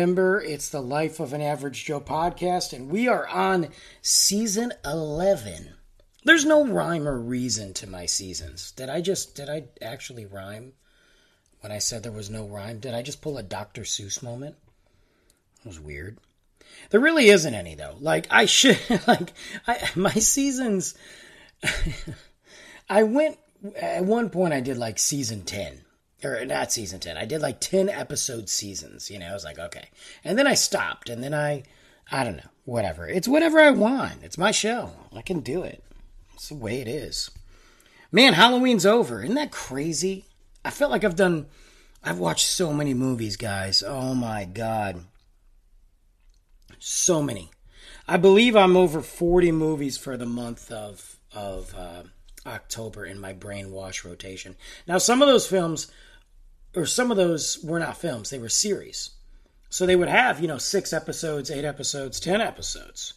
November, it's the Life of an Average Joe podcast, and we are on season 11. There's no rhyme or reason to my seasons. Did I just, did I actually rhyme when I said there was no rhyme? Did I just pull a Dr. Seuss moment? That was weird. There really isn't any, though. Like, I should, like, I, my seasons, I went, at one point, I did like season 10 or not season 10 i did like 10 episode seasons you know? I was like okay. And then i stopped and then i i don't know whatever. It's whatever i want. It's my show. I can do it. It's the way it is. Man halloween's over. Isn't that crazy? I felt like i've done i've watched so many movies guys. Oh my god. So many. I believe i'm over 40 movies for the month of of uh, october in my brainwash rotation. Now some of those films or some of those were not films, they were series. So they would have, you know, six episodes, eight episodes, ten episodes.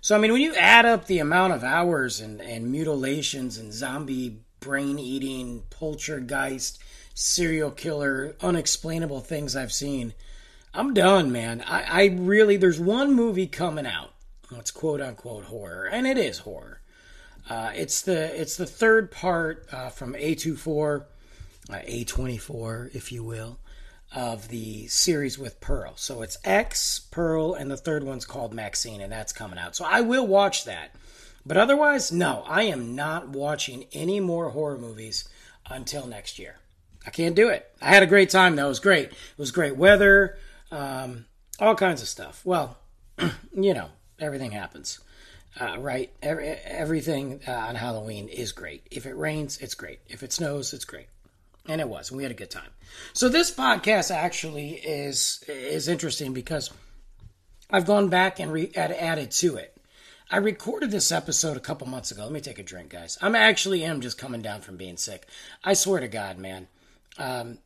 So, I mean, when you add up the amount of hours and, and mutilations and zombie brain eating, poltergeist, serial killer, unexplainable things I've seen, I'm done, man. I, I really, there's one movie coming out. It's quote unquote horror, and it is horror. Uh, it's the it's the third part uh, from A24 uh, A24, if you will, of the series with Pearl. So it's X, Pearl, and the third one's called MaXXXine, and that's coming out. So I will watch that. But otherwise, no, I am not watching any more horror movies until next year. I can't do it. I had a great time, though. It was great. It was great weather, um, all kinds of stuff. Well, you know, everything happens. Uh, right? Every, everything uh, on Halloween is great. If it rains, it's great. If it snows, it's great and it was and we had a good time. So this podcast actually is is interesting because i've gone back and re- added to it. I recorded this episode a couple months ago. Let me take a drink guys. I'm actually am just coming down from being sick. I swear to god man. Um,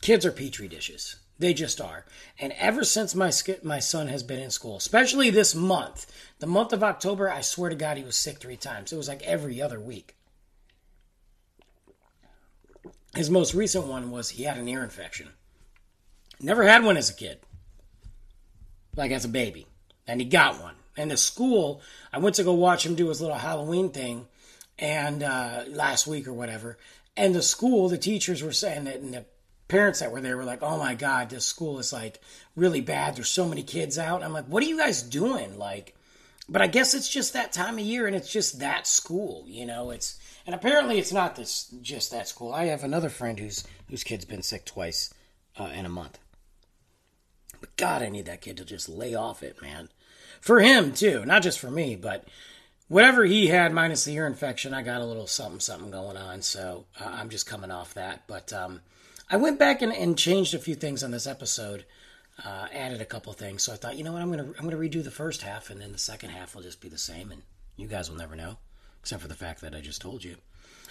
kids are petri dishes. They just are. And ever since my my son has been in school especially this month the month of october i swear to god he was sick three times. It was like every other week his most recent one was he had an ear infection. Never had one as a kid, like as a baby, and he got one. And the school, I went to go watch him do his little Halloween thing, and uh, last week or whatever. And the school, the teachers were saying that, and the parents that were there were like, "Oh my God, this school is like really bad. There's so many kids out." I'm like, "What are you guys doing?" Like, but I guess it's just that time of year, and it's just that school. You know, it's and apparently, it's not this just that school. I have another friend whose whose kid's been sick twice uh, in a month. But God, I need that kid to just lay off it, man. For him too, not just for me, but whatever he had minus the ear infection, I got a little something something going on. So uh, I'm just coming off that. But um, I went back and, and, changed a few things on this episode. Uh, added a couple things, so I thought, you know what, I'm gonna I'm gonna redo the first half, and then the second half will just be the same, and you guys will never know except for the fact that I just told you.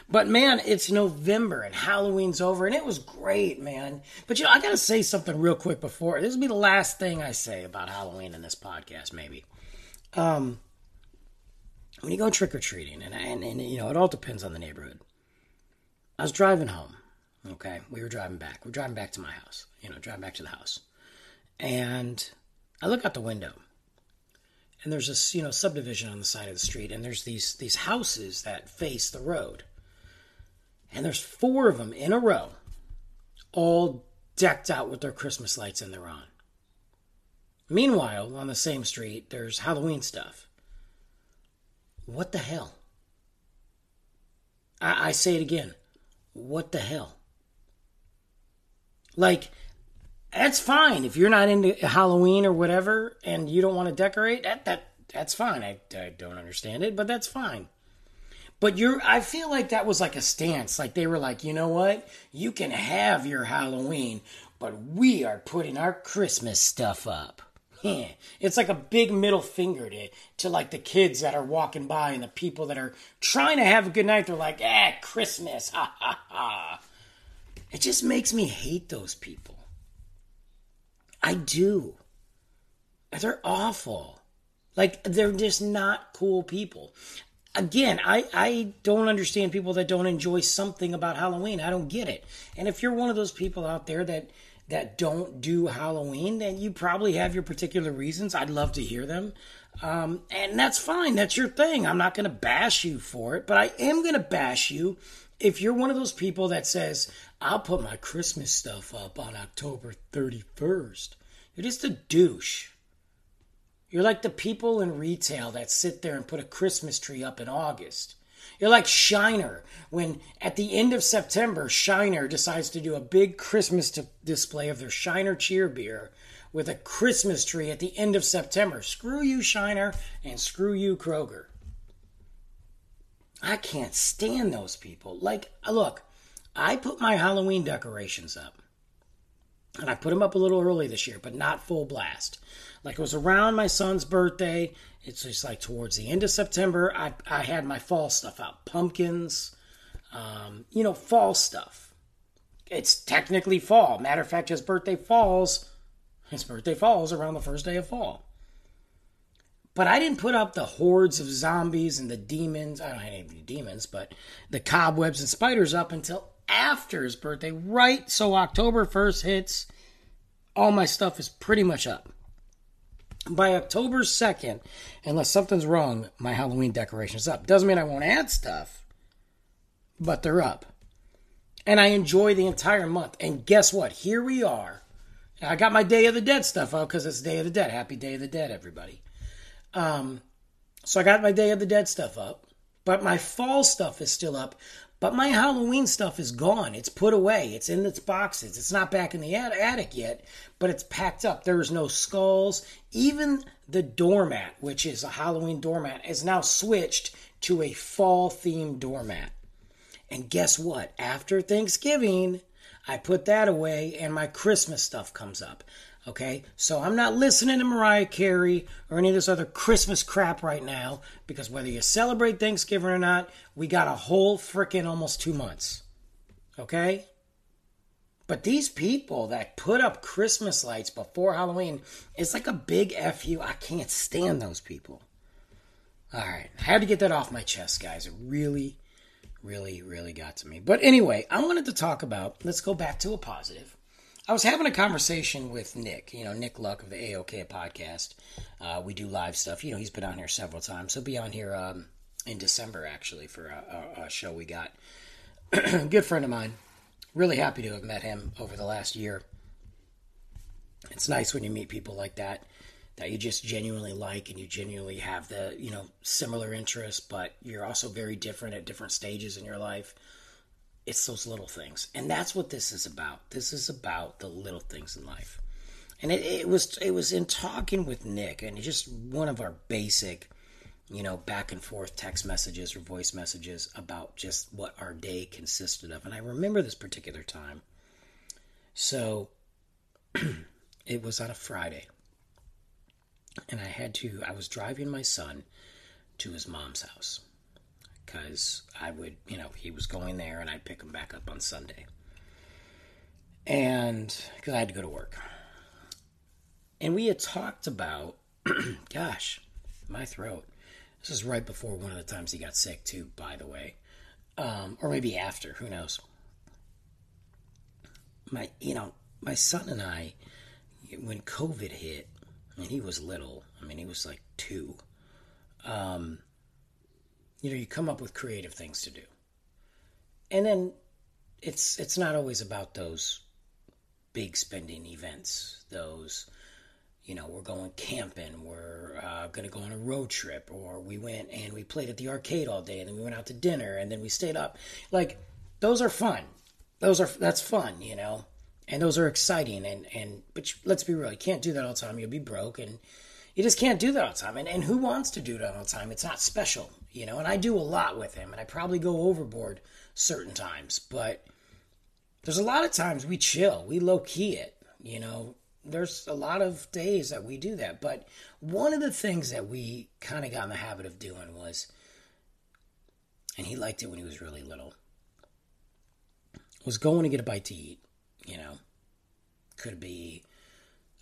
But man, it's November and Halloween's over, and it was great, man. But you know, I gotta say something real quick before this will be the last thing I say about Halloween in this podcast, maybe. Um, when you go trick or treating, and, and and you know, it all depends on the neighborhood. I was driving home. Okay, we were driving back. We're driving back to my house. You know, driving back to the house, and I look out the window and there's this you know subdivision on the side of the street and there's these these houses that face the road. And there's four of them in a row all decked out with their christmas lights and they're on. Meanwhile on the same street there's halloween stuff. What the hell? I, I say it again. What the hell? Like that's fine if you're not into Halloween or whatever and you don't want to decorate. That that that's fine. I, I don't understand it, but that's fine. But you're I feel like that was like a stance. Like they were like, you know what? You can have your Halloween, but we are putting our Christmas stuff up. It's like a big middle finger to, to like the kids that are walking by and the people that are trying to have a good night. They're like, eh, Christmas, ha ha ha. It just makes me hate those people. I do. They're awful. Like, they're just not cool people. Again, I, I don't understand people that don't enjoy something about Halloween. I don't get it. And if you're one of those people out there that that don't do Halloween, then you probably have your particular reasons. I'd love to hear them. Um, and that's fine. That's your thing. I'm not going to bash you for it, but I am going to bash you if you're one of those people that says, I'll put my Christmas stuff up on October 31st. You're just a douche. You're like the people in retail that sit there and put a Christmas tree up in August. You're like Shiner when at the end of September, Shiner decides to do a big Christmas display of their Shiner cheer beer with a Christmas tree at the end of September. Screw you, Shiner, and screw you, Kroger. I can't stand those people. Like, look, I put my Halloween decorations up. And I put them up a little early this year, but not full blast. Like it was around my son's birthday. It's just like towards the end of September. I, I had my fall stuff out pumpkins, um, you know, fall stuff. It's technically fall. Matter of fact, his birthday falls. His birthday falls around the first day of fall. But I didn't put up the hordes of zombies and the demons. I don't have any demons, but the cobwebs and spiders up until after his birthday, right? So October 1st hits, all my stuff is pretty much up. By October 2nd, unless something's wrong, my Halloween decoration's up. Doesn't mean I won't add stuff, but they're up. And I enjoy the entire month. And guess what? Here we are. I got my Day of the Dead stuff out because it's Day of the Dead. Happy Day of the Dead, everybody. Um, so I got my Day of the Dead stuff up, but my fall stuff is still up. But my Halloween stuff is gone. It's put away. It's in its boxes. It's not back in the attic yet, but it's packed up. There's no skulls. Even the doormat, which is a Halloween doormat, is now switched to a fall themed doormat. And guess what? After Thanksgiving, I put that away and my Christmas stuff comes up. Okay, so I'm not listening to Mariah Carey or any of this other Christmas crap right now because whether you celebrate Thanksgiving or not, we got a whole freaking almost two months. Okay? But these people that put up Christmas lights before Halloween, it's like a big FU. I can't stand those people. All right, I had to get that off my chest, guys. It really, really, really got to me. But anyway, I wanted to talk about, let's go back to a positive I was having a conversation with Nick, you know, Nick Luck of the AOK podcast. Uh, we do live stuff. You know, he's been on here several times. He'll be on here um, in December, actually, for a, a, a show we got. Good friend of mine. Really happy to have met him over the last year. It's nice when you meet people like that that you just genuinely like and you genuinely have the, you know, similar interests, but you're also very different at different stages in your life it's those little things. And that's what this is about. This is about the little things in life. And it, it was it was in talking with nick and just one of our basic you know back and forth text messages or voice messages about just what our day consisted of. And i remember this particular time. So it was on a friday. And i had to i was driving my son to his mom's house because I would, you know, he was going there and I'd pick him back up on Sunday. And because I had to go to work. And we had talked about, gosh, my throat. This is right before one of the times he got sick, too, by the way. Um, or maybe after, who knows. My, you know, my son and I, when COVID hit, and he was little, I mean, he was like two. Um, you know you come up with creative things to do. And then it's it's not always about those big spending events those you know we're going camping we're uh, going to go on a road trip or we went and we played at the arcade all day and then we went out to dinner and then we stayed up. Like those are fun. Those are that's fun you know? And those are exciting and and but let's be real you can't do that all the time. You'll be broke and you just can't do that all the time. And, and who wants to do that all the time? It's not special, you know. And I do a lot with him, and I probably go overboard certain times. But there's a lot of times we chill, we low key it, you know. there's a lot of days that we do that. But one of the things that we kind of got in the habit of doing was, and he liked it when he was really little, was going to get a bite to eat. You know, could be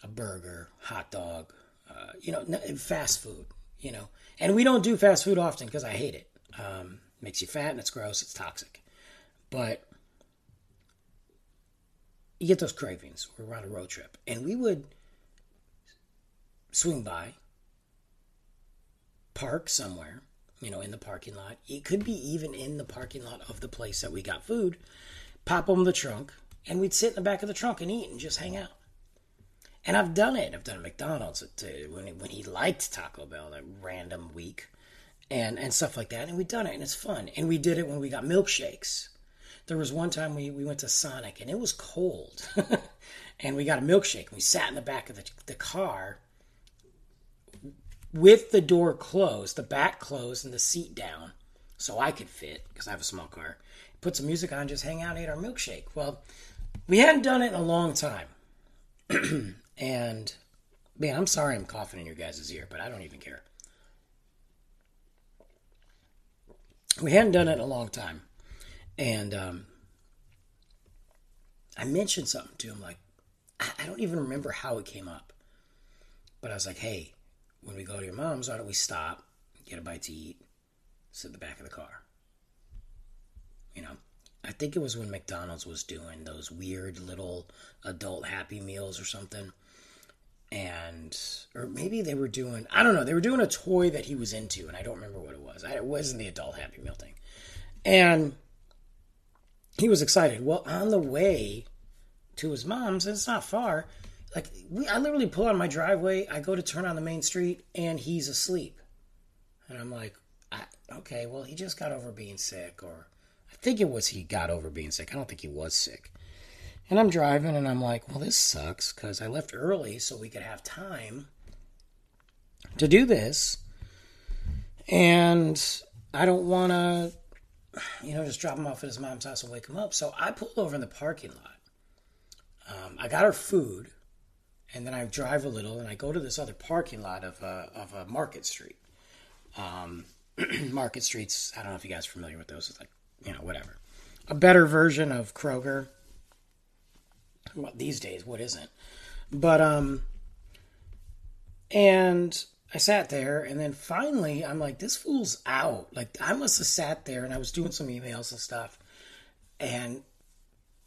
a burger, hot dog, uh, you know, fast food. You know, and we don't do fast food often because I hate it. Um, makes you fat and it's gross. It's toxic. But you get those cravings. We're on a road trip, and we would swing by, park somewhere, you know, in the parking lot. It could be even in the parking lot of the place that we got food. Pop them in the trunk, and we'd sit in the back of the trunk and eat and just hang out. And I've done it. I've done McDonald's too, uh, when he, when he liked Taco Bell that random week, and and stuff like that. And we've done it, and it's fun. And we did it when we got milkshakes there was one time we, we went to Sonic and it was cold. and we got a milkshake. And We sat in the back of the, the car with the door closed, the back closed, and the seat down so I could fit because I have a small car. Put some music on, just hang out, ate our milkshake. Well, we hadn't done it in a long time. and man, I'm sorry I'm coughing in your guys' ear, but I don't even care. We hadn't done it in a long time. And um, I mentioned something to him, like, I don't even remember how it came up. But I was like, hey, when we go to your mom's, why don't we stop, get a bite to eat, sit in the back of the car? You know, I think it was when McDonald's was doing those weird little adult Happy Meals or something. And, or maybe they were doing, I don't know, they were doing a toy that he was into, and I don't remember what it was. I, it wasn't the adult Happy Meal thing. And he was excited. Well, on the way to his mom's, it's not far. Like we, I literally pull out my driveway. I go to turn on the main street, and he's asleep. And I'm like, okay, well, he just got over being sick, or I think it was he got over being sick. I don't think he was sick. And I'm driving, and I'm like, well, this sucks because I left early so we could have time to do this, and I don't want to you know, just drop him off at his mom's house and wake him up. So I pulled over in the parking lot. Um, I got her food, and then I drive a little, and I go to this other parking lot of a, of a Market Street. Um, Market Streets, I don't know if you guys are familiar with those. It's like, you know, whatever. A better version of Kroger. Well, these days, what isn't? But, um, and I sat there and then finally I'm like, this fool's out. Like I must have sat there and I was doing some emails and stuff. And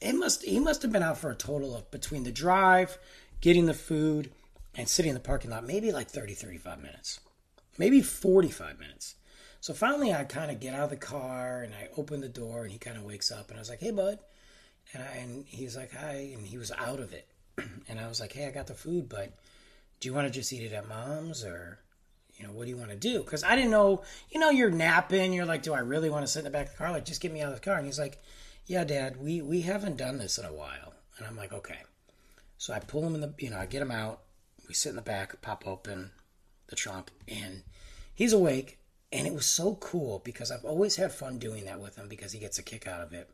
it must he must have been out for a total of between the drive, getting the food, and sitting in the parking lot, maybe like 30, 35 minutes. Maybe 45 minutes. So finally I kind of get out of the car and I open the door and he kind of wakes up and I was like, hey bud. And, I, and he's like, hi. And he was out of it. And I was like, hey, I got the food, but do you want to just eat it at mom's or you know what do you want to do? Because i didn't know you know you're napping you're like do i really want to sit in the back of the car? Like just get me out of the car. And he's like yeah dad we we haven't done this in a while. And i'm like okay. So i pull him in the you know i get him out we sit in the back pop open the trunk and he's awake. And it was so cool because i've always had fun doing that with him because he gets a kick out of it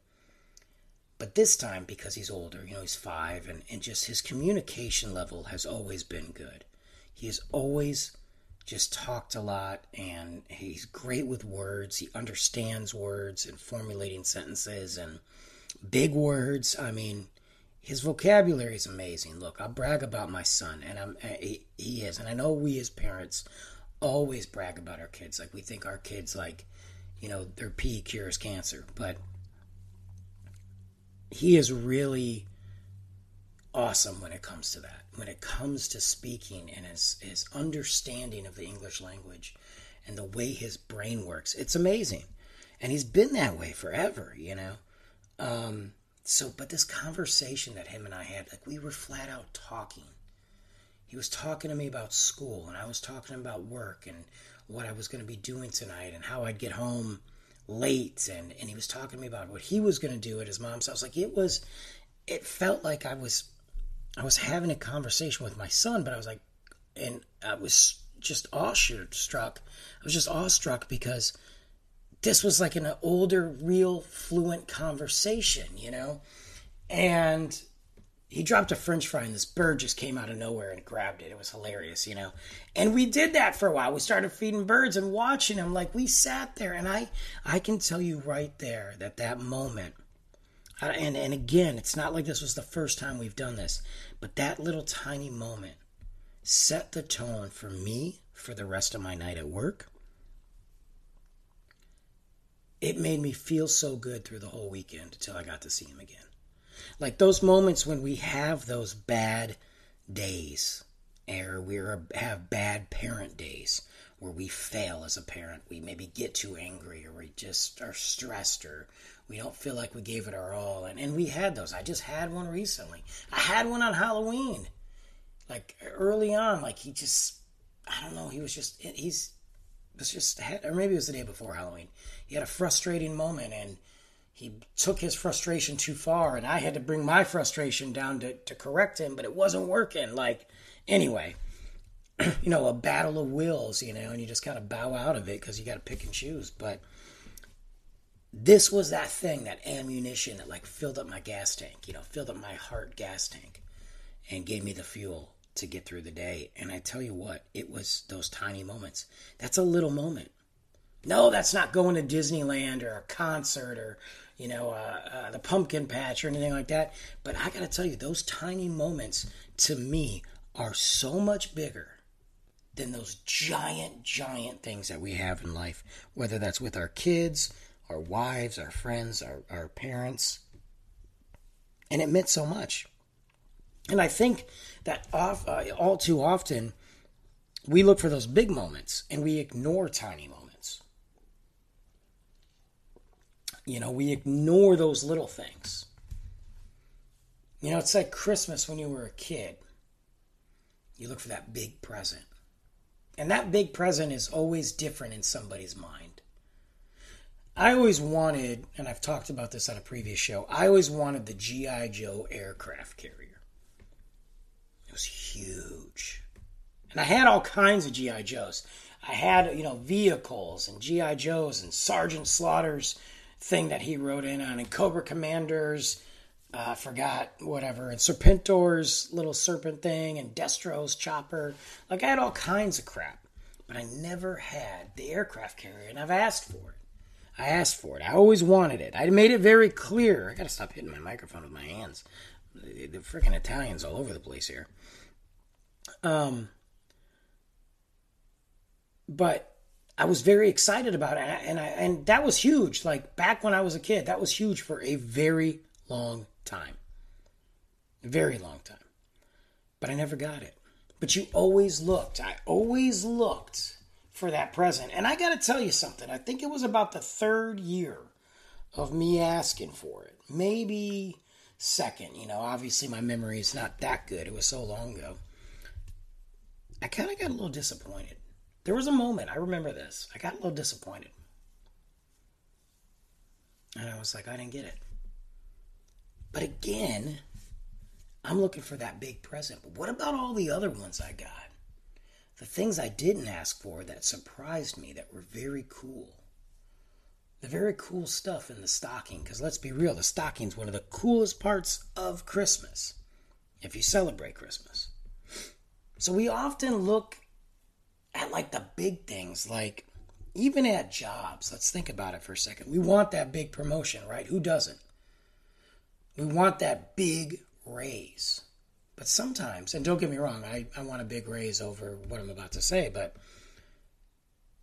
but this time, because he's older, you know, he's five, and, and just his communication level has always been good. He has always just talked a lot, and he's great with words. He understands words and formulating sentences and big words. I mean, his vocabulary is amazing. Look, I brag about my son, and I'm eh, he, he is, and I know we as parents always brag about our kids. Like we think our kids, like, you know, their pee cures cancer, but he is really awesome when it comes to that. When it comes to speaking and his, his understanding of the English language and the way his brain works, it's amazing. And he's been that way forever, you know. Um, so, but this conversation that him and I had, like we were flat out talking. He was talking to me about school, and I was talking about work and what I was going to be doing tonight and how I'd get home late and, and he was talking to me about what he was going to do at his mom's house. Like it was, it felt like I was, I was having a conversation with my son, but I was like, and I was just awestruck. I was just awestruck because this was like an older, real, fluent conversation, you know? And he dropped a french fry and this bird just came out of nowhere and grabbed it. It was hilarious, you know. And we did that for a while. We started feeding birds and watching them like we sat there and I I can tell you right there that that moment and and again, it's not like this was the first time we've done this, but that little tiny moment set the tone for me for the rest of my night at work. It made me feel so good through the whole weekend until I got to see him again. Like those moments when we have those bad days, or we have bad parent days where we fail as a parent. We maybe get too angry, or we just are stressed, or we don't feel like we gave it our all. And, and we had those. I just had one recently. I had one on Halloween. Like early on, like he just, I don't know, he was just, he's, was just, or maybe it was the day before Halloween. He had a frustrating moment and he took his frustration too far and I had to bring my frustration down to, to correct him, but it wasn't working. Like, anyway, you know, a battle of wills, you know, and you just kind of bow out of it because you got to pick and choose. But this was that thing, that ammunition that like filled up my gas tank, you know, filled up my heart gas tank and gave me the fuel to get through the day. And I tell you what, it was those tiny moments. That's a little moment. No, that's not going to Disneyland or a concert or you know, uh, uh, the pumpkin patch or anything like that. But I got to tell you, those tiny moments to me are so much bigger than those giant, giant things that we have in life, whether that's with our kids, our wives, our friends, our, our parents. And it meant so much. And I think that off, uh, all too often, we look for those big moments and we ignore tiny moments. You know, we ignore those little things. You know, it's like Christmas when you were a kid. You look for that big present. And that big present is always different in somebody's mind. I always wanted, and I've talked about this on a previous show, I always wanted the G.I. Joe aircraft carrier. It was huge. And I had all kinds of G.I. Joes. I had, you know, vehicles and G.I. Joes and Sergeant Slaughter's thing that he wrote in on, and Cobra Commanders, uh, forgot whatever, and Serpentor's little serpent thing, and Destro's chopper. Like I had all kinds of crap, but I never had the aircraft carrier, and I've asked for it. I asked for it. I always wanted it. I made it very clear. I gotta stop hitting my microphone with my hands. The, the freaking Italians all over the place here. Um, but I was very excited about it, and I, and that was huge. Like back when I was a kid, that was huge for a very long time, a very long time. But I never got it. But you always looked. I always looked for that present, and I got to tell you something. I think it was about the third year of me asking for it, maybe second. You know, obviously my memory is not that good. It was so long ago. I kind of got a little disappointed there was a moment, I remember this. I got a little disappointed. And I was like, I didn't get it. But again, I'm looking for that big present. But what about all the other ones I got? The things I didn't ask for that surprised me that were very cool. The very cool stuff in the stocking. Because let's be real, the stocking's one of the coolest parts of Christmas if you celebrate Christmas. So we often look at like the big things, like even at jobs. Let's think about it for a second. We want that big promotion, right? Who doesn't? We want that big raise. But sometimes, and don't get me wrong, I, I want a big raise over what I'm about to say, but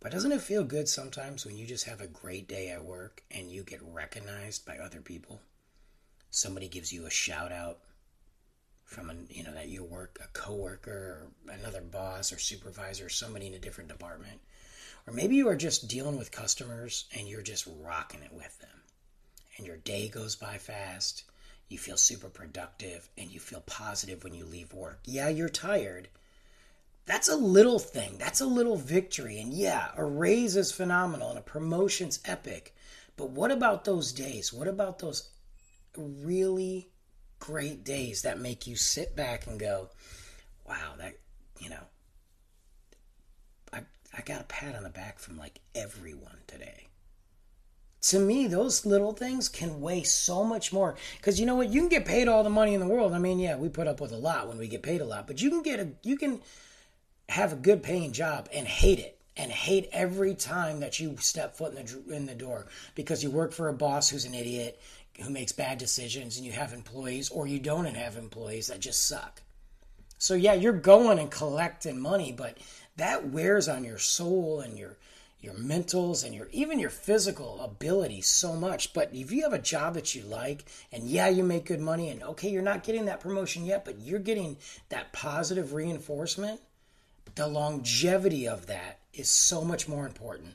but doesn't it feel good sometimes when you just have a great day at work and you get recognized by other people? Somebody gives you a shout out from a you know that you work a coworker or another boss or supervisor or somebody in a different department. Or maybe you are just dealing with customers and you're just rocking it with them. And your day goes by fast. You feel super productive and you feel positive when you leave work. Yeah you're tired. That's a little thing. That's a little victory. And yeah a raise is phenomenal and a promotion's epic. But what about those days? What about those really great days that make you sit back and go, wow, that, you know, I, I got a pat on the back from like everyone today. to me, those little things can weigh so much more. Because you know what? You can get paid all the money in the world. I mean, yeah, we put up with a lot when we get paid a lot, but you can get a, you can have a good paying job and hate it and hate every time that you step foot in the in the door because you work for a boss who's an idiot who makes bad decisions and you have employees or you don't have employees that just suck. So yeah, you're going and collecting money, but that wears on your soul and your your mentals and your even your physical ability so much. But if you have a job that you like and yeah, you make good money and okay, you're not getting that promotion yet, but you're getting that positive reinforcement, the longevity of that is so much more important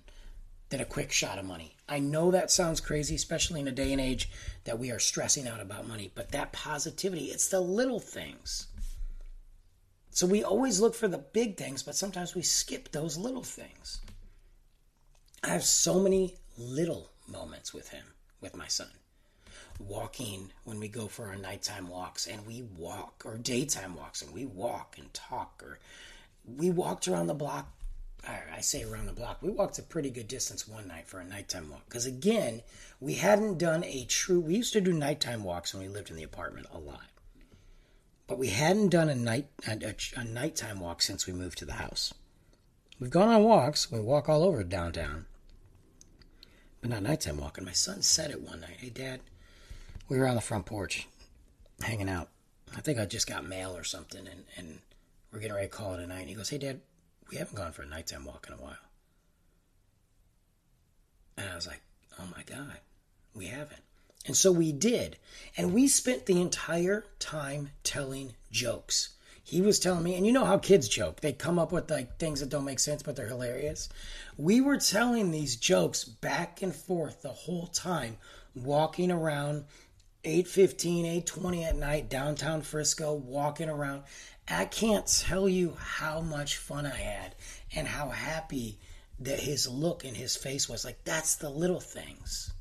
than a quick shot of money. I know that sounds crazy, especially in a day and age that we are stressing out about money, but that positivity, it's the little things. So we always look for the big things, but sometimes we skip those little things. I have so many little moments with him, with my son. Walking when we go for our nighttime walks and we walk, or daytime walks and we walk and talk, or we walked around the block. I say around the block. We walked a pretty good distance one night for a nighttime walk. Because again, we hadn't done a true. We used to do nighttime walks when we lived in the apartment a lot, but we hadn't done a night a, a nighttime walk since we moved to the house. We've gone on walks. We walk all over downtown, but not nighttime walking. My son said it one night. Hey, Dad, we were on the front porch hanging out. I think I just got mail or something, and, and we're getting ready to call it a night. And he goes, Hey, Dad, we haven't gone for a nighttime walk in a while. And I was like, Oh my God, we haven't. And so we did. And we spent the entire time telling jokes. He was telling me, and you know how kids joke. They come up with like things that don't make sense, but they're hilarious. We were telling these jokes back and forth the whole time, walking around 8:15, 8:20 at night downtown Frisco, walking around. I can't tell you how much fun I had and how happy that his look in his face was. Like that's the little things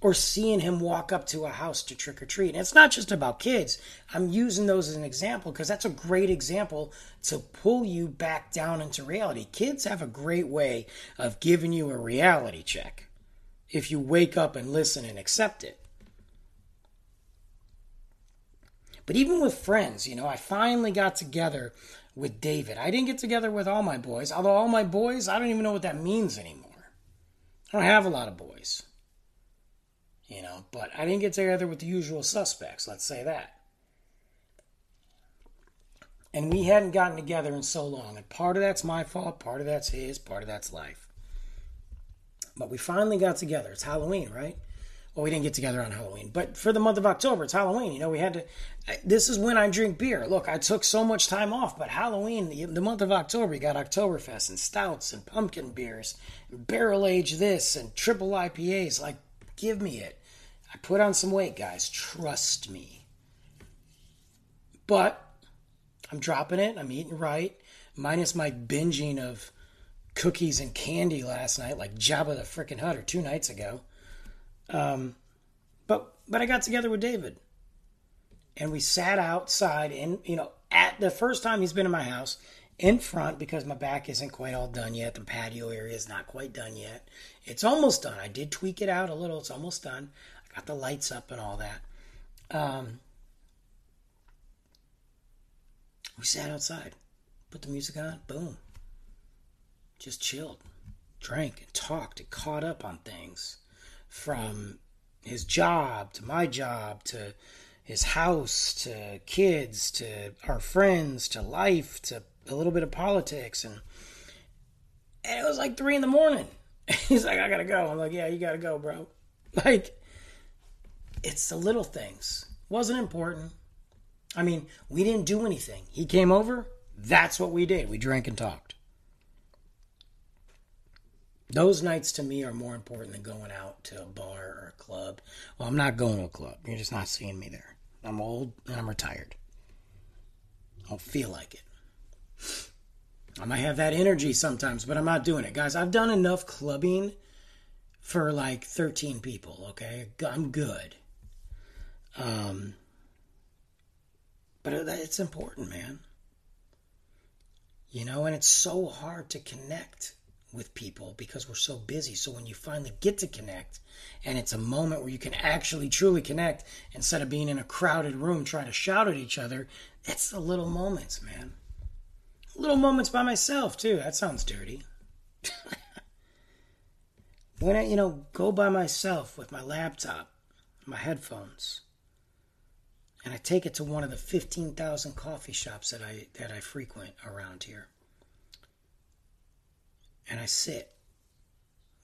or seeing him walk up to a house to trick or treat. And it's not just about kids. I'm using those as an example because that's a great example to pull you back down into reality. Kids have a great way of giving you a reality check if you wake up and listen and accept it. But even with friends, you know, I finally got together with David. I didn't get together with all my boys, although all my boys, I don't even know what that means anymore. I don't have a lot of boys you know, but I didn't get together with the usual suspects, let's say that. And we hadn't gotten together in so long. And part of that's my fault, part of that's his, part of that's life. But we finally got together. It's Halloween, right? Well, we didn't get together on Halloween, but for the month of October, it's Halloween. You know, we had to. This is when I drink beer. Look, I took so much time off, but Halloween, the, the month of October, you got Oktoberfest and stouts and pumpkin beers, and barrel age this and triple IPAs. Like, Give me it. I put on some weight, guys. Trust me. But I'm dropping it. I'm eating right. Minus my binging of cookies and candy last night, like Jabba the Frickin' Hutt, or two nights ago. Um, but but I got together with David, and we sat outside, and you know, at the first time he's been in my house, in front because my back isn't quite all done yet. The patio area is not quite done yet. It's almost done. I did tweak it out a little. It's almost done. I got the lights up and all that. Um, we sat outside, put the music on, boom. Just chilled, drank, and talked and caught up on things from his job to my job to his house to kids to our friends to life to a little bit of politics and and it was like three in the morning. He's like, I gotta go. I'm like, yeah, you gotta go, bro. Like, it's the little things. Wasn't important. I mean, we didn't do anything. He came over. That's what we did. We drank and talked. Those nights to me are more important than going out to a bar or a club. Well, I'm not going to a club. You're just not seeing me there. I'm old and I'm retired. I don't feel like it. I might have that energy sometimes, but I'm not doing it. Guys, I've done enough clubbing for like 13 people, okay? I'm good. Um, but it's important, man. You know, and it's so hard to connect with people because we're so busy. So when you finally get to connect and it's a moment where you can actually truly connect instead of being in a crowded room trying to shout at each other, it's the little moments, man. Little moments by myself, too. That sounds dirty. when I, you know, go by myself with my laptop, my headphones, and I take it to one of the 15,000 coffee shops that I that I frequent around here. And I sit.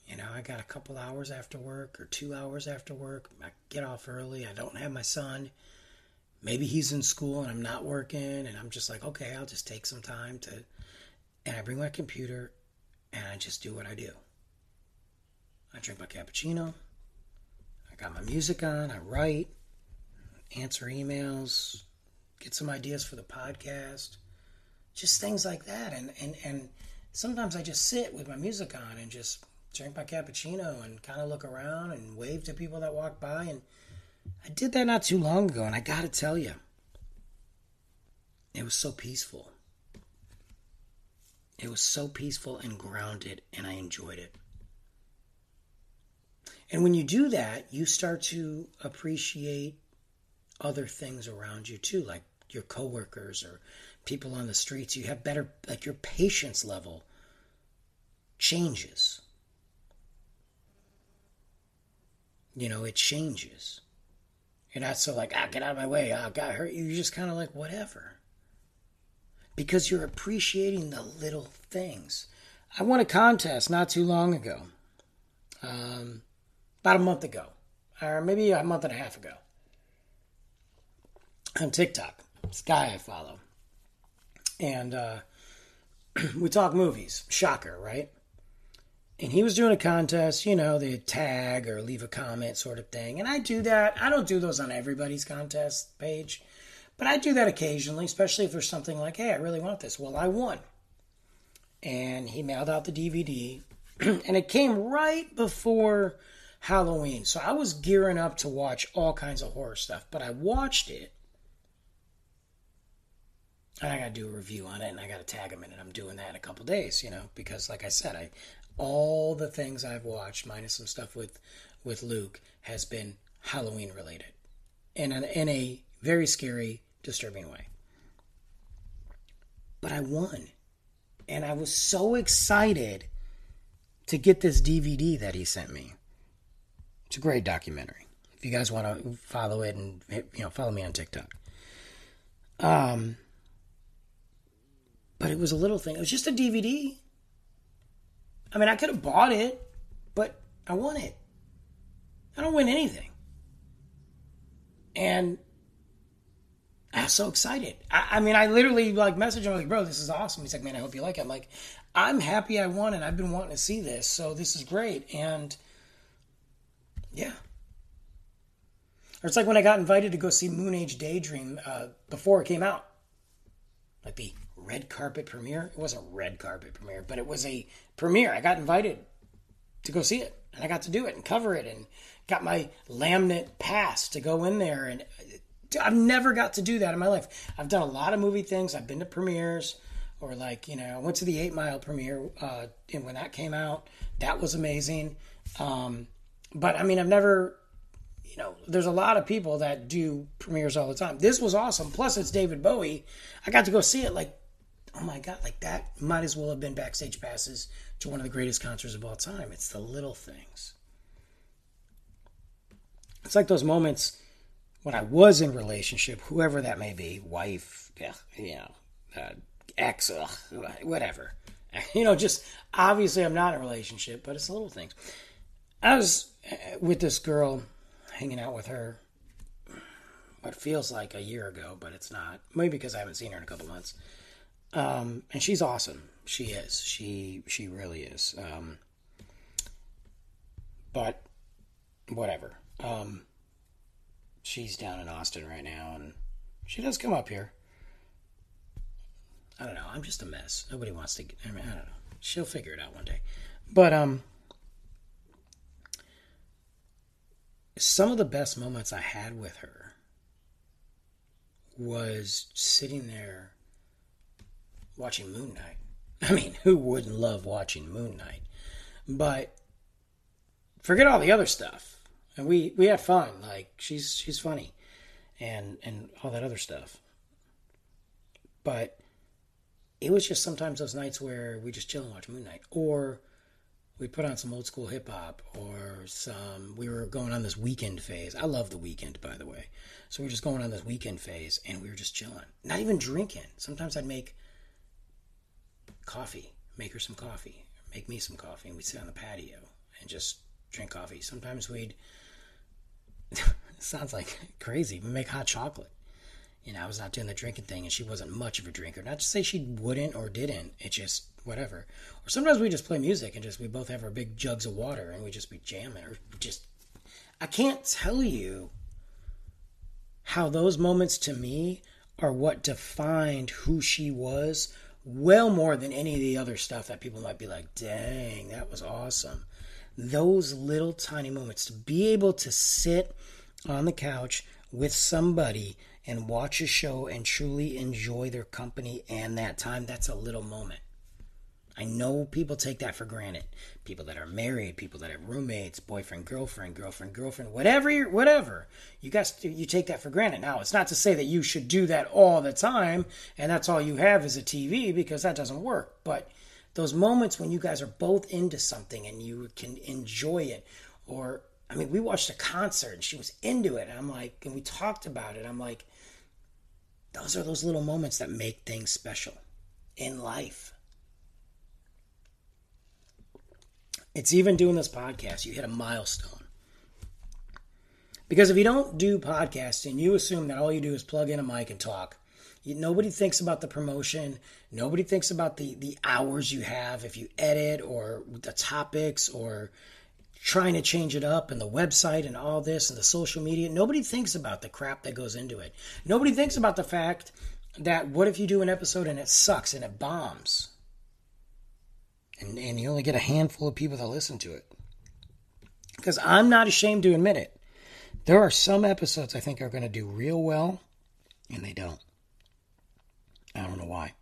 You know, I got a couple hours after work or 2 hours after work. I get off early. I don't have my son. Maybe he's in school and I'm not working and I'm just like, "Okay, I'll just take some time to and I bring my computer and I just do what I do. I drink my cappuccino. I got my music on. I write answer emails, get some ideas for the podcast, just things like that. And, and, and sometimes I just sit with my music on and just drink my cappuccino and kind of look around and wave to people that walk by. And I did that not too long ago. And I got to tell you, it was so peaceful. It was so peaceful and grounded, and I enjoyed it. And when you do that, you start to appreciate other things around you too, like your coworkers or people on the streets. You have better, like your patience level changes. You know, it changes. You're not so like, ah, get out of my way, ah, got hurt. You're just kind of like, whatever. Because you're appreciating the little things. I won a contest not too long ago, um, about a month ago, or maybe a month and a half ago on TikTok. This guy I follow. And uh, we talk movies. Shocker, right? And he was doing a contest, you know, the tag or leave a comment sort of thing. And I do that. I don't do those on everybody's contest page, but I do that occasionally, especially if there's something like, hey, I really want this. Well, I won. And he mailed out the DVD, and it came right before Halloween. So I was gearing up to watch all kinds of horror stuff, but I watched it I got to do a review on it, and I got to tag them in it. I'm doing that in a couple days, you know, because like I said, I all the things I've watched, minus some stuff with with Luke, has been Halloween related, in an, in a very scary, disturbing way. But I won, and I was so excited to get this DVD that he sent me. It's a great documentary. If you guys want to follow it and you know follow me on TikTok. Um, but it was a little thing. It was just a DVD. I mean, I could have bought it, but I won it. I don't win anything. And I was so excited. I, I, mean, I literally like messaged him like, "Bro, this is awesome." He's like, "Man, I hope you like it." I'm like, "I'm happy I won, and I've been wanting to see this, so this is great." And yeah, or it's like when I got invited to go see Moon Age Daydream uh, before it came out, like the red carpet premiere. It wasn't a red carpet premiere, but it was a premiere. I got invited to go see it, and I got to do it and cover it, and got my laminate pass to go in there. And I've never got to do that in my life. I've done a lot of movie things. I've been to premieres, or like you know, I went to the Eight Mile premiere, uh, and when that came out, that was amazing. Um, but I mean, I've never you know, there's a lot of people that do premieres all the time. This was awesome. Plus, it's David Bowie. I got to go see it like oh my god, like that might as well have been backstage passes to one of the greatest concerts of all time. It's the little things. It's like those moments when I was in relationship, whoever that may be, wife, yeah, you know, uh, ex, ugh, whatever. You know, just obviously I'm not in a relationship, but it's the little things. I was uh, with this girl, hanging out with her, what feels like a year ago, but it's not. Maybe because I haven't seen her in a couple months. Um, and she's awesome. She is. She she really is. Um, but whatever. Um, she's down in Austin right now, and she does come up here. I don't know. I'm just a mess. Nobody wants to. Get, I mean, I don't know. She'll figure it out one day. But um, some of the best moments I had with her was sitting there watching Moon Knight. I mean, who wouldn't love watching Moon Knight? But forget all the other stuff. And we we had fun. Like she's she's funny, and and all that other stuff. But it was just sometimes those nights where we just chill and watch Moon Knight, or we put on some old school hip hop, or some. We were going on this Weeknd phase. I love the Weeknd, by the way. So we are just going on this Weeknd phase, and we were just chilling, not even drinking. Sometimes I'd make coffee, make her some coffee, make me some coffee, and we'd sit on the patio and just drink coffee. Sometimes we'd. sounds like crazy. We make hot chocolate. You know, I was not doing the drinking thing, and she wasn't much of a drinker. Not to say she wouldn't or didn't. It just whatever. Or sometimes we just play music and just we both have our big jugs of water and we just be jamming or just. I can't tell you how those moments to me are what defined who she was well more than any of the other stuff that people might be like, dang, that was awesome. Those little tiny moments to be able to sit on the couch with somebody and watch a show and truly enjoy their company and that time, that's a little moment. I know people take that for granted. People that are married, people that have roommates, boyfriend, girlfriend, girlfriend, girlfriend, whatever, whatever. You guys, you take that for granted. Now, it's not to say that you should do that all the time, and that's all you have is a TV because that doesn't work. But those moments when you guys are both into something and you can enjoy it, or I mean, we watched a concert and she was into it, and I'm like, and we talked about it. I'm like, those are those little moments that make things special in life. It's even doing this podcast, you hit a milestone. Because if you don't do podcasting, you assume that all you do is plug in a mic and talk. You, nobody thinks about the promotion. Nobody thinks about the, the hours you have if you edit or the topics or trying to change it up and the website and all this and the social media. Nobody thinks about the crap that goes into it. Nobody thinks about the fact that what if you do an episode and it sucks and it bombs? And, and you only get a handful of people that listen to it. Because I'm not ashamed to admit it. There are some episodes I think are going to do real well, and they don't. I don't know why.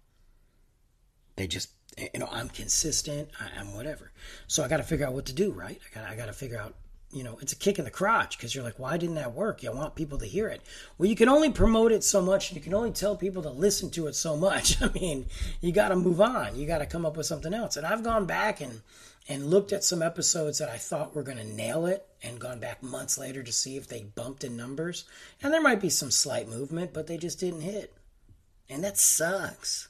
They just you know, I'm consistent, I, am whatever. So I got to figure out what to do, right? I got I got to figure out, you know, it's a kick in the crotch because you're like, why didn't that work? You want people to hear it. Well, you can only promote it so much, and you can only tell people to listen to it so much. I mean, you got to move on. You got to come up with something else. And I've gone back and and looked at some episodes that I thought were going to nail it and gone back months later to see if they bumped in numbers. And there might be some slight movement, but they just didn't hit. And that sucks.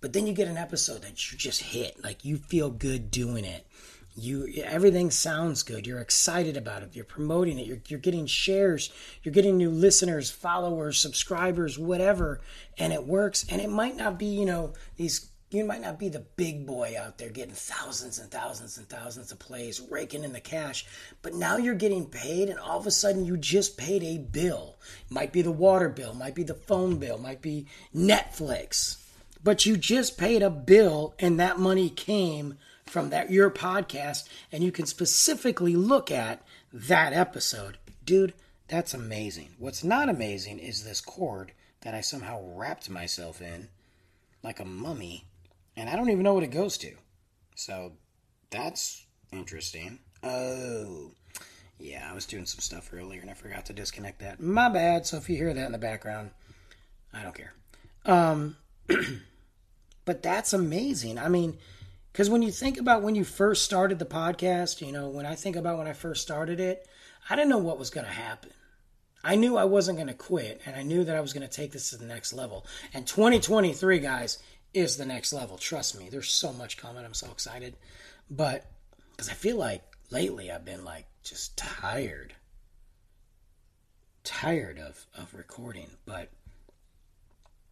But then you get an episode that you just hit, like you feel good doing it. You everything sounds good. You're excited about it. You're promoting it. You're you're getting shares. You're getting new listeners, followers, subscribers, whatever, and it works. And it might not be, you know, these you might not be the big boy out there getting thousands and thousands and thousands of plays, raking in the cash, but now you're getting paid, and all of a sudden you just paid a bill. Might be the water bill, might be the phone bill, might be Netflix but you just paid a bill and that money came from that your podcast and you can specifically look at that episode. Dude that's amazing. What's not amazing is this cord that i somehow wrapped myself in like a mummy and i don't even know what it goes to. So that's interesting. Oh yeah i was doing some stuff earlier and i forgot to disconnect that. My bad. So if you hear that in the background i don't care. Um But that's amazing. I mean, because when you think about when you first started the podcast, you know, when I think about when I first started it, I didn't know what was going to happen. I knew I wasn't going to quit, and I knew that I was going to take this to the next level. And 2023, guys, is the next level. Trust me, there's so much coming. I'm so excited. But because I feel like lately I've been like just tired, tired of, of recording. But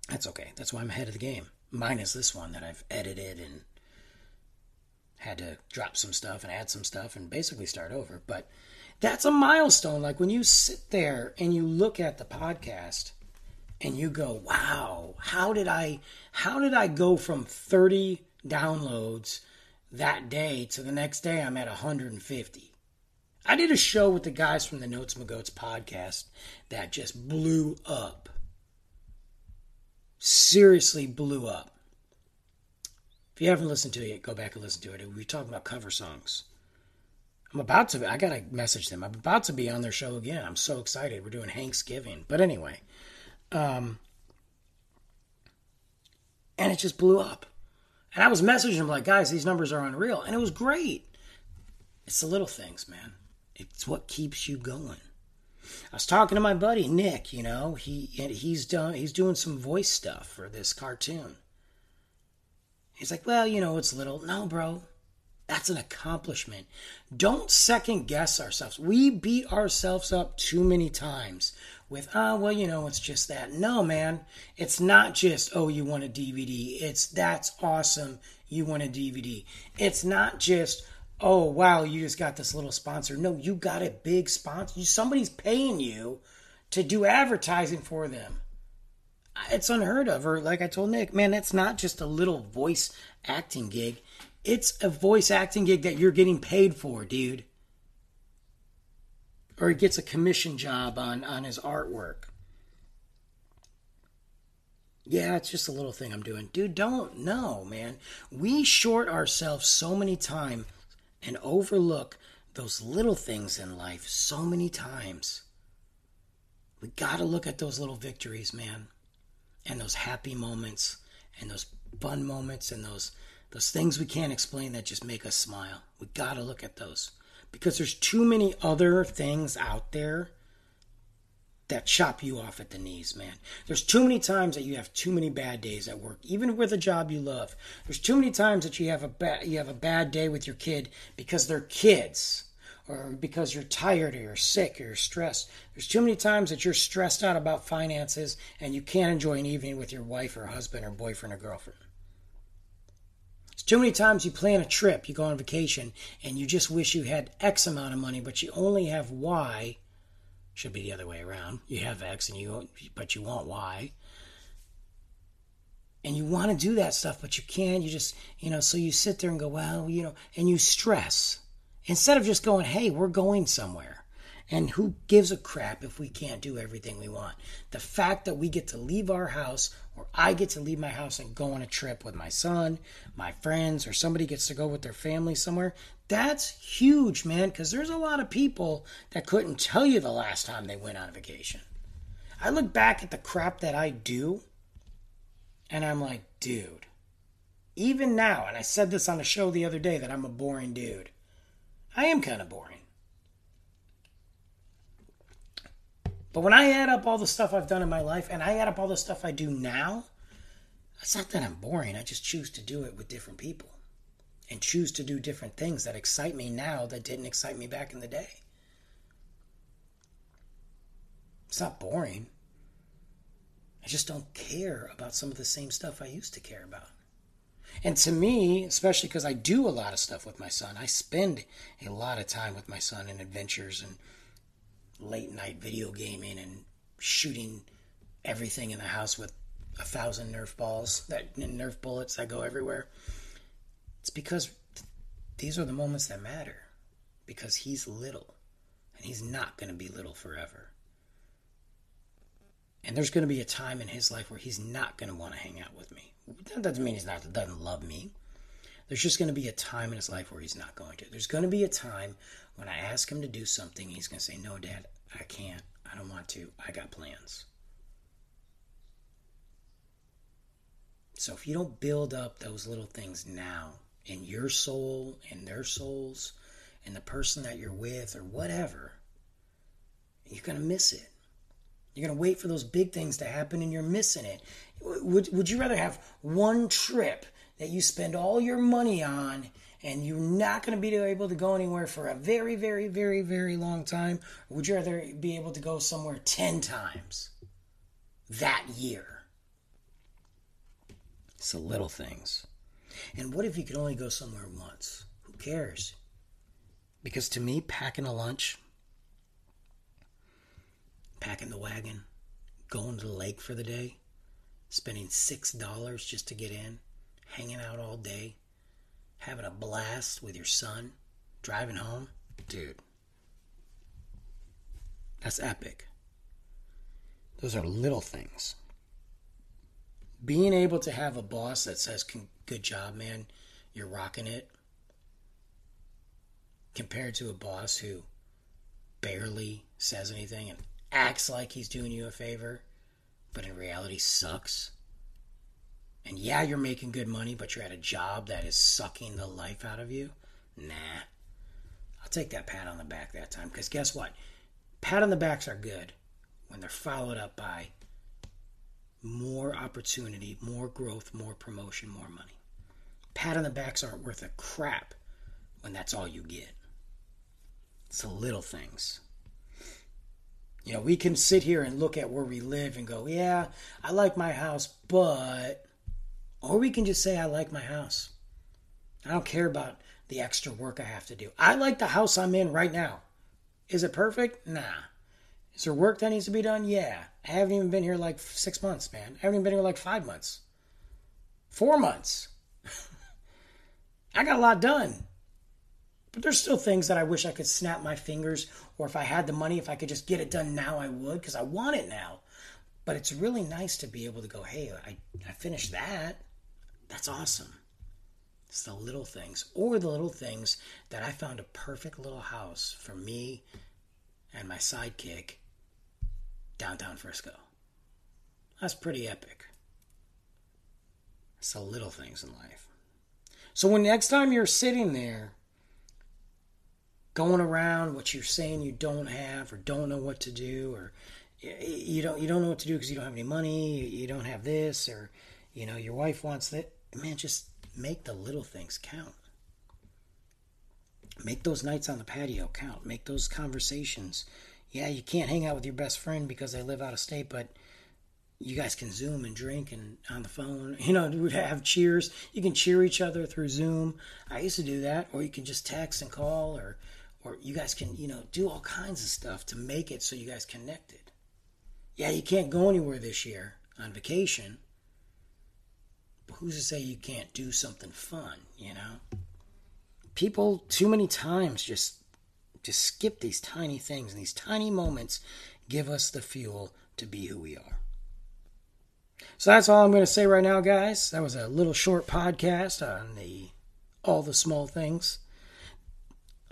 that's okay. That's why I'm ahead of the game minus this one that I've edited and had to drop some stuff and add some stuff and basically start over. But that's a milestone. Like when you sit there and you look at the podcast and you go, "Wow, how did I how did I go from 30 downloads that day to the next day I'm at 150?" I did a show with the guys from the Notes Magoats podcast that just blew up seriously blew up. If you haven't listened to it yet, go back and listen to it. We're talking about cover songs. I'm about to. I gotta message them. I'm about to be on their show again. I'm so excited. We're doing Thanksgiving, but anyway, um, and it just blew up. And I was messaging them like, guys, these numbers are unreal, and it was great. It's the little things, man. It's what keeps you going. I was talking to my buddy Nick. You know, he he's done he's doing some voice stuff for this cartoon. He's like, well, you know, it's little. No, bro, that's an accomplishment. Don't second guess ourselves. We beat ourselves up too many times with, ah, oh, well, you know, it's just that. No, man, it's not just, oh, you want a DVD. It's that's awesome. You want a DVD. It's not just, oh wow, you just got this little sponsor. No, you got a big sponsor. Somebody's paying you to do advertising for them. It's unheard of. Or like I told Nick, man, that's not just a little voice acting gig. It's a voice acting gig that you're getting paid for, dude. Or he gets a commission job on on his artwork. Yeah, it's just a little thing I'm doing. Dude, don't know, man. We short ourselves so many times and overlook those little things in life so many times. We got to look at those little victories, man, and those happy moments, and those fun moments, and those those things we can't explain that just make us smile. We got to look at those because there's too many other things out there that chop you off at the knees, man. There's too many times that you have too many bad days at work, even with a job you love. There's too many times that you have a bad you have a bad day with your kid because they're kids or because you're tired or you're sick or you're stressed. There's too many times that you're stressed out about finances and you can't enjoy an evening with your wife or husband or boyfriend or girlfriend. It's too many times you plan a trip, you go on vacation, and you just wish you had X amount of money, but you only have Y should be the other way around. You have X and you but you want Y. And you want to do that stuff, but you can't. You just, you know, so you sit there and go, well, you know, and you stress. Instead of just going, hey, we're going somewhere. And who gives a crap if we can't do everything we want? The fact that we get to leave our house, or I get to leave my house and go on a trip with my son, my friends, or somebody gets to go with their family somewhere, that's huge, man, because there's a lot of people that couldn't tell you the last time they went on vacation. I look back at the crap that I do, and I'm like, dude, even now, and I said this on a show the other day that I'm a boring dude. I am kind of boring. But when I add up all the stuff I've done in my life and I add up all the stuff I do now, it's not that I'm boring. I just choose to do it with different people and choose to do different things that excite me now that didn't excite me back in the day. It's not boring. I just don't care about some of the same stuff I used to care about. And to me, especially because I do a lot of stuff with my son, I spend a lot of time with my son in adventures and late night video gaming and shooting everything in the house with a thousand Nerf balls, that Nerf bullets that go everywhere. It's because these are the moments that matter. Because he's little. And he's not going to be little forever. And there's going to be a time in his life where he's not going to want to hang out with me. That doesn't mean he's not doesn't love me. There's just going to be a time in his life where he's not going to. There's going to be a time when I ask him to do something, he's going to say, "No, Dad, I can't. I don't want to. I got plans." So if you don't build up those little things now, in your soul, in their souls, in the person that you're with, or whatever, you're going to miss it. You're going to wait for those big things to happen and you're missing it. Would, would you rather have one trip that you spend all your money on and you're not going to be able to go anywhere for a very, very, very, very long time? Would you rather be able to go somewhere 10 times that year? It's the little things. And what if you could only go somewhere once? Who cares? Because to me, packing a lunch, packing the wagon, going to the lake for the day, spending $6 just to get in, hanging out all day, having a blast with your son, driving home, dude, that's epic. Those are little things. being able to have a boss that says, "Good job, man, you're rocking it," compared to a boss who barely says anything and acts like he's doing you a favor, but in reality sucks. And yeah, you're making good money, but you're at a job that is sucking the life out of you. Nah. I'll take that pat on the back that time because guess what? Pat on the backs are good when they're followed up by more opportunity, more growth, more promotion, more money. Pat on the backs aren't worth a crap when that's all you get. It's the little things. You know, we can sit here and look at where we live and go, yeah, I like my house, but. Or we can just say, I like my house. I don't care about the extra work I have to do. I like the house I'm in right now. Is it perfect? Nah. Is there work that needs to be done? Yeah. I haven't even been here like six months, man. I haven't even been here like five months. Four months. I got a lot done. But there's still things that I wish I could snap my fingers, or if I had the money, if I could just get it done now, I would, because I want it now. But it's really nice to be able to go, hey, I, I finished that. That's awesome. It's the little things, or the little things that I found a perfect little house for me and my sidekick downtown Frisco. That's pretty epic. It's the little things in life. So when next time you're sitting there going around what you're saying you don't have or don't know what to do or you don't you don't know what to do because you don't have any money, you don't have this or you know your wife wants that, man just make the little things count. Make those nights on the patio count. Make those conversations. Yeah, you can't hang out with your best friend because they live out of state, but you guys can Zoom and drink and on the phone. You know, would have cheers. You can cheer each other through Zoom. I used to do that, or you can just text and call, or or you guys can you know do all kinds of stuff to make it so you guys connected. Yeah, you can't go anywhere this year on vacation. But who's to say you can't do something fun? You know, people too many times just just skip these tiny things and these tiny moments give us the fuel to be who we are. So that's all I'm going to say right now, guys. That was a little short podcast on the all the small things.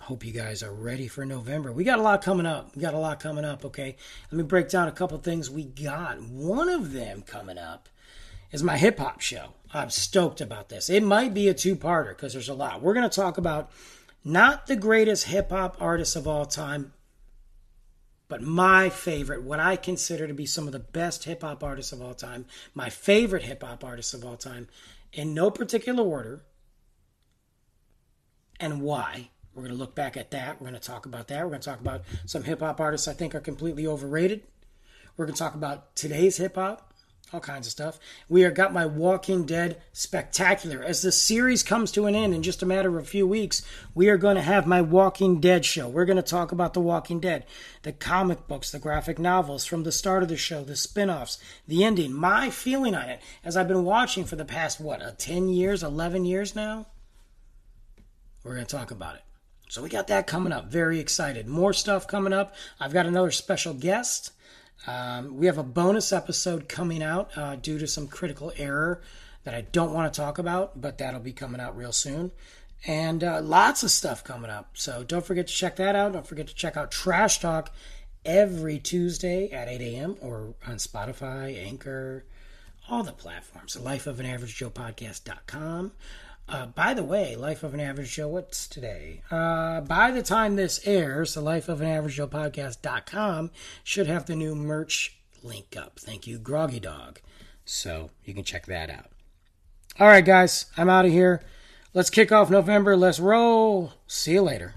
Hope you guys are ready for November. We got a lot coming up. We got a lot coming up, okay? Let me break down a couple things we got. One of them coming up is my hip hop show. I'm stoked about this. It might be a two parter because there's a lot. We're going to talk about not the greatest hip hop artists of all time, but my favorite, what I consider to be some of the best hip hop artists of all time, my favorite hip hop artists of all time, in no particular order, and why. We're going to look back at that. We're going to talk about that. We're going to talk about some hip hop artists I think are completely overrated. We're going to talk about today's hip hop all kinds of stuff. We are got my Walking Dead spectacular. As the series comes to an end in just a matter of a few weeks, we are going to have my Walking Dead show. We're going to talk about the Walking Dead, the comic books, the graphic novels from the start of the show, the spin-offs, the ending, my feeling on it as I've been watching for the past what, uh, 10 years, 11 years now. We're going to talk about it. So we got that coming up. Very excited. More stuff coming up. I've got another special guest. Um, we have a bonus episode coming out uh, due to some critical error that I don't want to talk about, but that'll be coming out real soon. And uh, lots of stuff coming up. So don't forget to check that out. Don't forget to check out Trash Talk every Tuesday at 8 a.m. or on Spotify, Anchor, all the platforms. The Life of an Average Joe podcast.com. Uh, by the way, Life of an Average Joe, what's today? Uh, by the time this airs, the Life of an Average Joe podcast.com should have the new merch link up. Thank you, Groggy Dog. So you can check that out. All right, guys, I'm out of here. Let's kick off November. Let's roll. See you later.